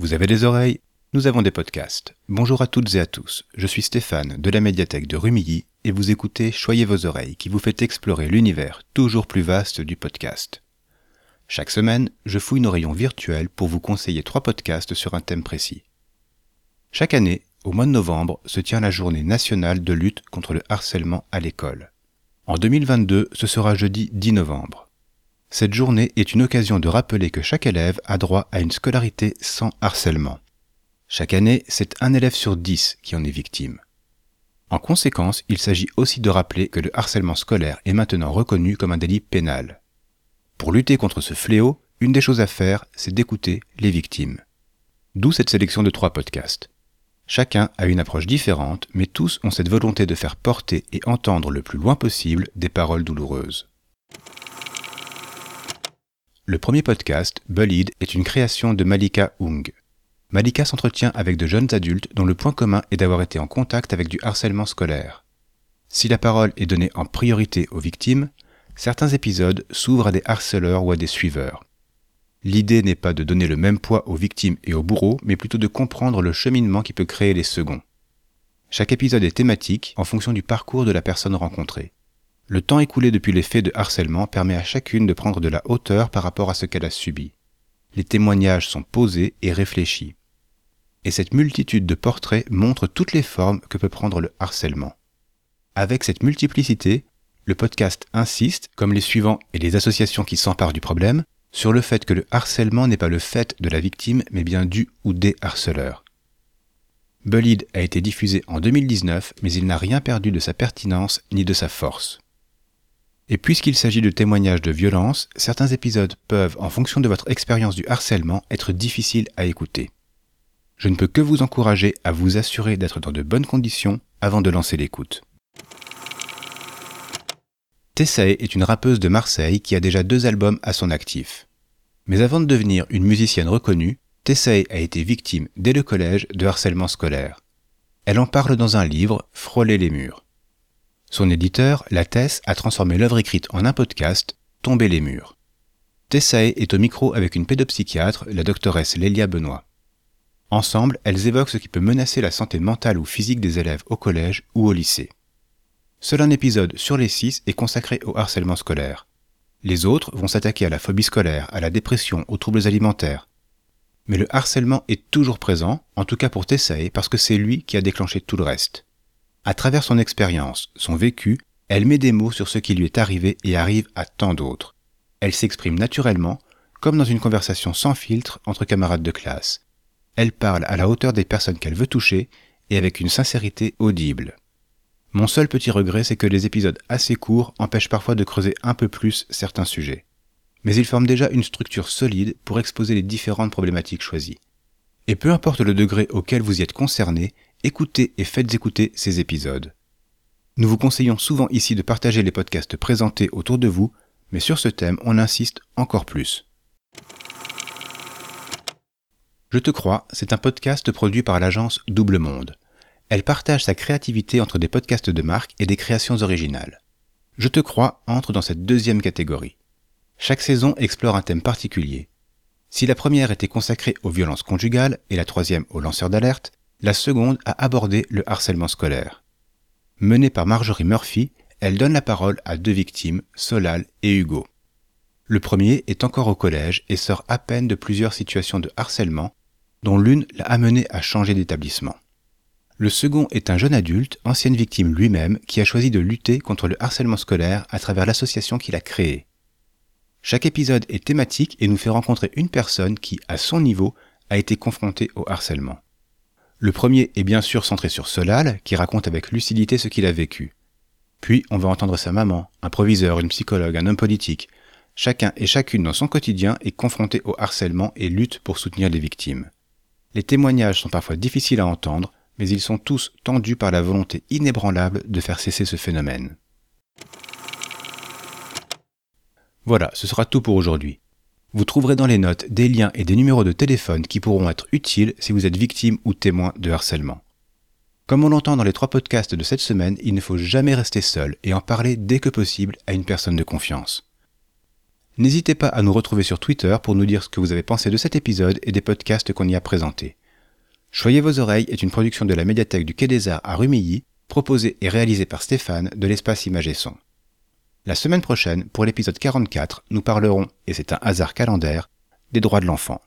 Vous avez des oreilles Nous avons des podcasts. Bonjour à toutes et à tous. Je suis Stéphane de la médiathèque de Rumilly et vous écoutez Choyez vos oreilles qui vous fait explorer l'univers toujours plus vaste du podcast. Chaque semaine, je fouille nos rayons virtuels pour vous conseiller trois podcasts sur un thème précis. Chaque année, au mois de novembre, se tient la journée nationale de lutte contre le harcèlement à l'école. En 2022, ce sera jeudi 10 novembre. Cette journée est une occasion de rappeler que chaque élève a droit à une scolarité sans harcèlement. Chaque année, c'est un élève sur dix qui en est victime. En conséquence, il s'agit aussi de rappeler que le harcèlement scolaire est maintenant reconnu comme un délit pénal. Pour lutter contre ce fléau, une des choses à faire, c'est d'écouter les victimes. D'où cette sélection de trois podcasts. Chacun a une approche différente, mais tous ont cette volonté de faire porter et entendre le plus loin possible des paroles douloureuses. Le premier podcast, Bullied, est une création de Malika Ung. Malika s'entretient avec de jeunes adultes dont le point commun est d'avoir été en contact avec du harcèlement scolaire. Si la parole est donnée en priorité aux victimes, certains épisodes s'ouvrent à des harceleurs ou à des suiveurs. L'idée n'est pas de donner le même poids aux victimes et aux bourreaux, mais plutôt de comprendre le cheminement qui peut créer les seconds. Chaque épisode est thématique en fonction du parcours de la personne rencontrée. Le temps écoulé depuis les faits de harcèlement permet à chacune de prendre de la hauteur par rapport à ce qu'elle a subi. Les témoignages sont posés et réfléchis. Et cette multitude de portraits montre toutes les formes que peut prendre le harcèlement. Avec cette multiplicité, le podcast insiste, comme les suivants et les associations qui s'emparent du problème, sur le fait que le harcèlement n'est pas le fait de la victime, mais bien du ou des harceleurs. Bullied a été diffusé en 2019, mais il n'a rien perdu de sa pertinence ni de sa force. Et puisqu'il s'agit de témoignages de violence, certains épisodes peuvent, en fonction de votre expérience du harcèlement, être difficiles à écouter. Je ne peux que vous encourager à vous assurer d'être dans de bonnes conditions avant de lancer l'écoute. Tessae est une rappeuse de Marseille qui a déjà deux albums à son actif. Mais avant de devenir une musicienne reconnue, Tessae a été victime dès le collège de harcèlement scolaire. Elle en parle dans un livre, Frôler les murs. Son éditeur, La Tess, a transformé l'œuvre écrite en un podcast, Tomber les murs. Tessae est au micro avec une pédopsychiatre, la doctoresse Lélia Benoît. Ensemble, elles évoquent ce qui peut menacer la santé mentale ou physique des élèves au collège ou au lycée. Seul un épisode sur les six est consacré au harcèlement scolaire. Les autres vont s'attaquer à la phobie scolaire, à la dépression, aux troubles alimentaires. Mais le harcèlement est toujours présent, en tout cas pour Tessae, parce que c'est lui qui a déclenché tout le reste. À travers son expérience, son vécu, elle met des mots sur ce qui lui est arrivé et arrive à tant d'autres. Elle s'exprime naturellement, comme dans une conversation sans filtre entre camarades de classe. Elle parle à la hauteur des personnes qu'elle veut toucher et avec une sincérité audible. Mon seul petit regret, c'est que les épisodes assez courts empêchent parfois de creuser un peu plus certains sujets. Mais ils forment déjà une structure solide pour exposer les différentes problématiques choisies. Et peu importe le degré auquel vous y êtes concerné, écoutez et faites écouter ces épisodes. Nous vous conseillons souvent ici de partager les podcasts présentés autour de vous, mais sur ce thème, on insiste encore plus. Je te crois, c'est un podcast produit par l'agence Double Monde. Elle partage sa créativité entre des podcasts de marque et des créations originales. Je te crois entre dans cette deuxième catégorie. Chaque saison explore un thème particulier. Si la première était consacrée aux violences conjugales et la troisième aux lanceurs d'alerte, la seconde a abordé le harcèlement scolaire. Menée par Marjorie Murphy, elle donne la parole à deux victimes, Solal et Hugo. Le premier est encore au collège et sort à peine de plusieurs situations de harcèlement, dont l'une l'a amené à changer d'établissement. Le second est un jeune adulte, ancienne victime lui-même, qui a choisi de lutter contre le harcèlement scolaire à travers l'association qu'il a créée. Chaque épisode est thématique et nous fait rencontrer une personne qui, à son niveau, a été confrontée au harcèlement. Le premier est bien sûr centré sur Solal, qui raconte avec lucidité ce qu'il a vécu. Puis on va entendre sa maman, un proviseur, une psychologue, un homme politique. Chacun et chacune dans son quotidien est confronté au harcèlement et lutte pour soutenir les victimes. Les témoignages sont parfois difficiles à entendre, mais ils sont tous tendus par la volonté inébranlable de faire cesser ce phénomène. Voilà, ce sera tout pour aujourd'hui. Vous trouverez dans les notes des liens et des numéros de téléphone qui pourront être utiles si vous êtes victime ou témoin de harcèlement. Comme on l'entend dans les trois podcasts de cette semaine, il ne faut jamais rester seul et en parler dès que possible à une personne de confiance. N'hésitez pas à nous retrouver sur Twitter pour nous dire ce que vous avez pensé de cet épisode et des podcasts qu'on y a présentés. Choyez vos oreilles est une production de la médiathèque du Quai des Arts à Rumilly, proposée et réalisée par Stéphane de l'espace Image et Son. La semaine prochaine, pour l'épisode 44, nous parlerons, et c'est un hasard calendaire, des droits de l'enfant.